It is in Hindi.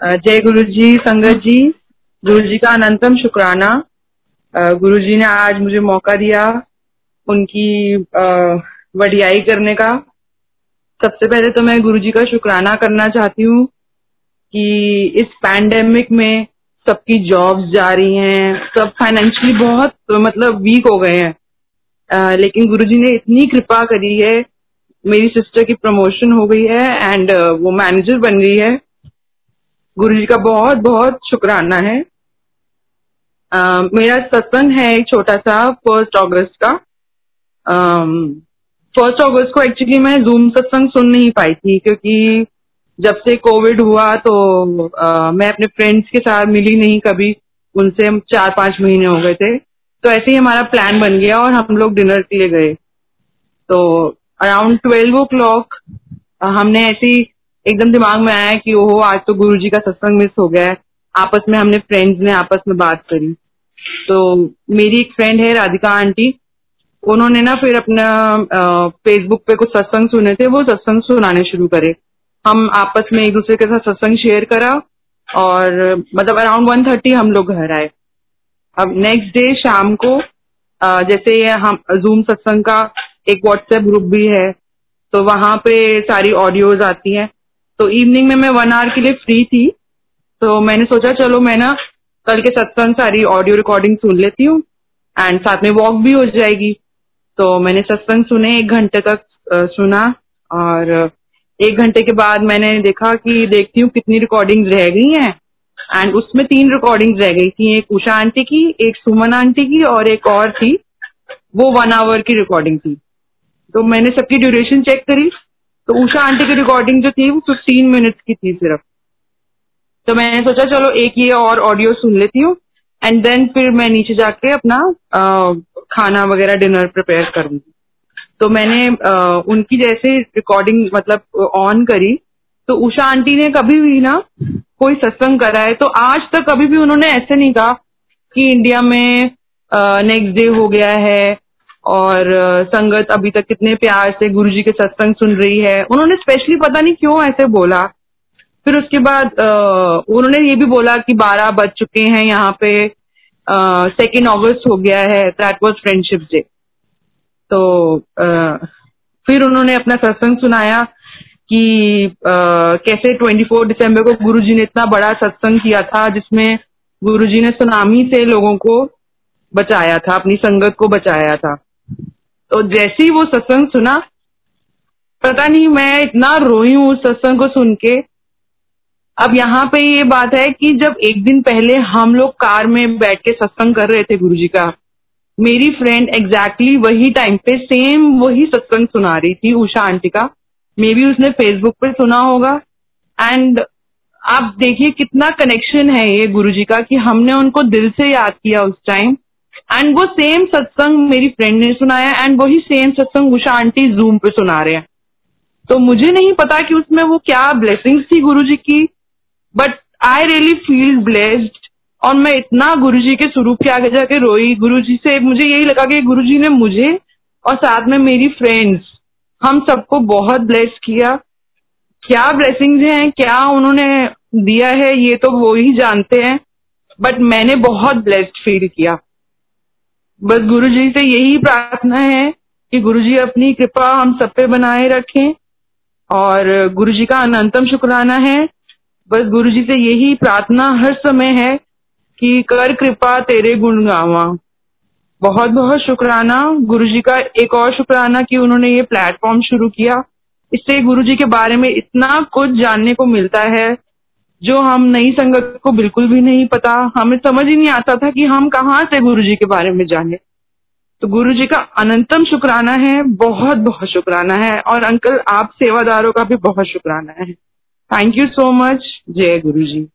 जय गुरु जी संगत जी गुरु जी का अनंतम शुक्राना। गुरु जी ने आज मुझे मौका दिया उनकी वडियाई करने का। सबसे पहले तो मैं गुरु जी का शुक्राना करना चाहती हूँ कि इस पैंडेमिक में सबकी जॉब्स जा रही हैं, सब फाइनेंशियली बहुत तो मतलब वीक हो गए हैं। लेकिन गुरुजी ने इतनी कृपा करी है, मेरी सिस्टर की प्रमोशन हो गई है एंड वो मैनेजर बन गई है। गुरु जी का बहुत बहुत शुक्राना है। uh, मेरा सत्संग है एक छोटा सा फ़र्स्ट अगस्त का। फ़र्स्ट अगस्त को एक्चुअली मैं जूम सत्संग सुन नहीं पाई थी क्योंकि जब से कोविड हुआ तो uh, मैं अपने फ्रेंड्स के साथ मिली नहीं कभी। उनसे हम चार पाँच महीने हो गए थे। तो ऐसे ही हमारा प्लान बन गया और हम लोग डिनर के लिए गए। तो अराउंड ट्वेल्व ओ क्लॉक हमने ऐसी एकदम दिमाग में आया कि ओहो, आज तो गुरु जी का सत्संग मिस हो गया है। आपस में हमने फ्रेंड्स ने आपस में बात करी। तो मेरी एक फ्रेंड है, राधिका आंटी। उन्होंने ना फिर अपना फेसबुक पे कुछ सत्संग सुने थे, वो सत्संग सुनाने शुरू करे। हम आपस में एक दूसरे के साथ सत्संग शेयर करा और मतलब अराउंड वन थर्टी हम लोग घर आए। अब नेक्स्ट डे शाम को जैसे हम जूम सत्संग का एक व्हाट्सएप ग्रुप भी है तो वहाँ पे सारी ऑडियोज आती हैं। तो इवनिंग में मैं वन आवर के लिए फ्री थी। तो मैंने सोचा, चलो मैं ना कल के सत्संग सारी ऑडियो रिकॉर्डिंग सुन लेती हूँ एंड साथ में वॉक भी हो जाएगी। तो मैंने सत्संग सुने, एक घंटे तक सुना और एक घंटे के बाद मैंने देखा कि देखती हूँ कितनी रिकॉर्डिंग रह गई हैं एंड उसमें तीन रिकॉर्डिंग रह गई थी, एक उषा आंटी की, एक सुमन आंटी की और एक और थी, वो वन आवर की रिकॉर्डिंग थी। तो मैंने सबकी ड्यूरेशन चेक करी। तो उषा आंटी की रिकॉर्डिंग जो थी वो फिफ्टीन मिनट्स की थी सिर्फ़। तो मैंने सोचा चलो एक ये और ऑडियो सुन लेती हूँ एंड देन फिर मैं नीचे जाके अपना आ, खाना वगैरह डिनर प्रिपेयर करूँगी। तो मैंने आ, उनकी जैसे रिकॉर्डिंग मतलब ऑन करी। तो उषा आंटी ने कभी भी ना कोई सत्संग करा है तो आज तक कभी भी उन्होंने ऐसे नहीं कहा कि इंडिया में नेक्स्ट डे हो गया है और संगत अभी तक कितने प्यार से गुरु जी के सत्संग सुन रही है। उन्होंने स्पेशली पता नहीं क्यों ऐसे बोला। फिर उसके बाद उन्होंने ये भी बोला कि बारह बज चुके हैं यहाँ पे सेकेंड अगस्त हो गया है दैट वॉज़ फ्रेंडशिप डे तो आ, फिर उन्होंने अपना सत्संग सुनाया कि आ, कैसे 24 दिसंबर को गुरुजी ने इतना बड़ा सत्संग किया था जिसमें गुरुजी ने सुनामी से लोगों को बचाया था अपनी संगत को बचाया था। तो जैसे ही वो सत्संग सुना, पता नहीं मैं इतना रोई हूँ उस सत्संग को सुन के। अब यहाँ पे ये बात है कि जब एक दिन पहले हम लोग कार में बैठ के सत्संग कर रहे थे गुरु जी का, मेरी फ्रेंड एग्जैक्टली exactly वही टाइम पे सेम वही सत्संग सुना रही थी, उषा आंटी का। मे बी उसने फेसबुक पे सुना होगा। एंड आप देखिए कितना कनेक्शन है ये गुरु जी का कि हमने उनको दिल से याद किया उस टाइम एंड वो सेम सत्संग मेरी फ्रेंड ने सुनाया एंड वही सेम सत्संग उषा आंटी जूम पे सुना रहे हैं। तो मुझे नहीं पता कि उसमें वो क्या ब्लेसिंग्स थी गुरु जी की but I really feel blessed और मैं इतना गुरु जी के स्वरूप के आगे जाके रोई। गुरु जी से मुझे यही लगा कि गुरु जी ने मुझे और साथ में मेरी फ्रेंड्स हम सबको बहुत ब्लेस किया। क्या ब्लेसिंग्स हैं, क्या उन्होंने दिया है, ये तो वो ही जानते हैं। बट मैंने बहुत ब्लेस्ड फील किया। बस गुरु जी से यही प्रार्थना है कि गुरु जी अपनी कृपा हम सब पे बनाए रखें और गुरु जी का अनंतम शुक्राना है। बस गुरु जी से यही प्रार्थना हर समय है कि कर कृपा तेरे गुण गावा। बहुत बहुत शुक्राना। गुरु जी का एक और शुक्राना कि उन्होंने ये प्लेटफॉर्म शुरू किया। इससे गुरु जी के बारे में इतना कुछ जानने को मिलता है। जो हम नई संगत को बिल्कुल भी नहीं पता, हमें समझ ही नहीं आता था कि हम कहाँ से गुरु जी के बारे में जाने। तो गुरु जी का अनंतम शुक्राना है, बहुत बहुत शुक्राना है, और अंकल आप सेवादारों का भी बहुत शुक्राना है। थैंक यू सो मच जय गुरु जी।